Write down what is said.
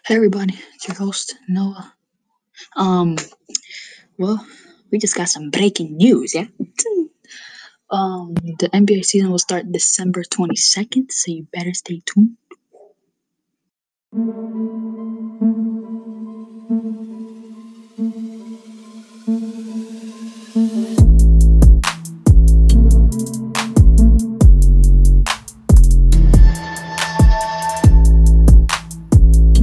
Hey everybody, it's your host Noah. Um, well, we just got some breaking news, yeah. Um, the NBA season will start December twenty second, so you better stay tuned.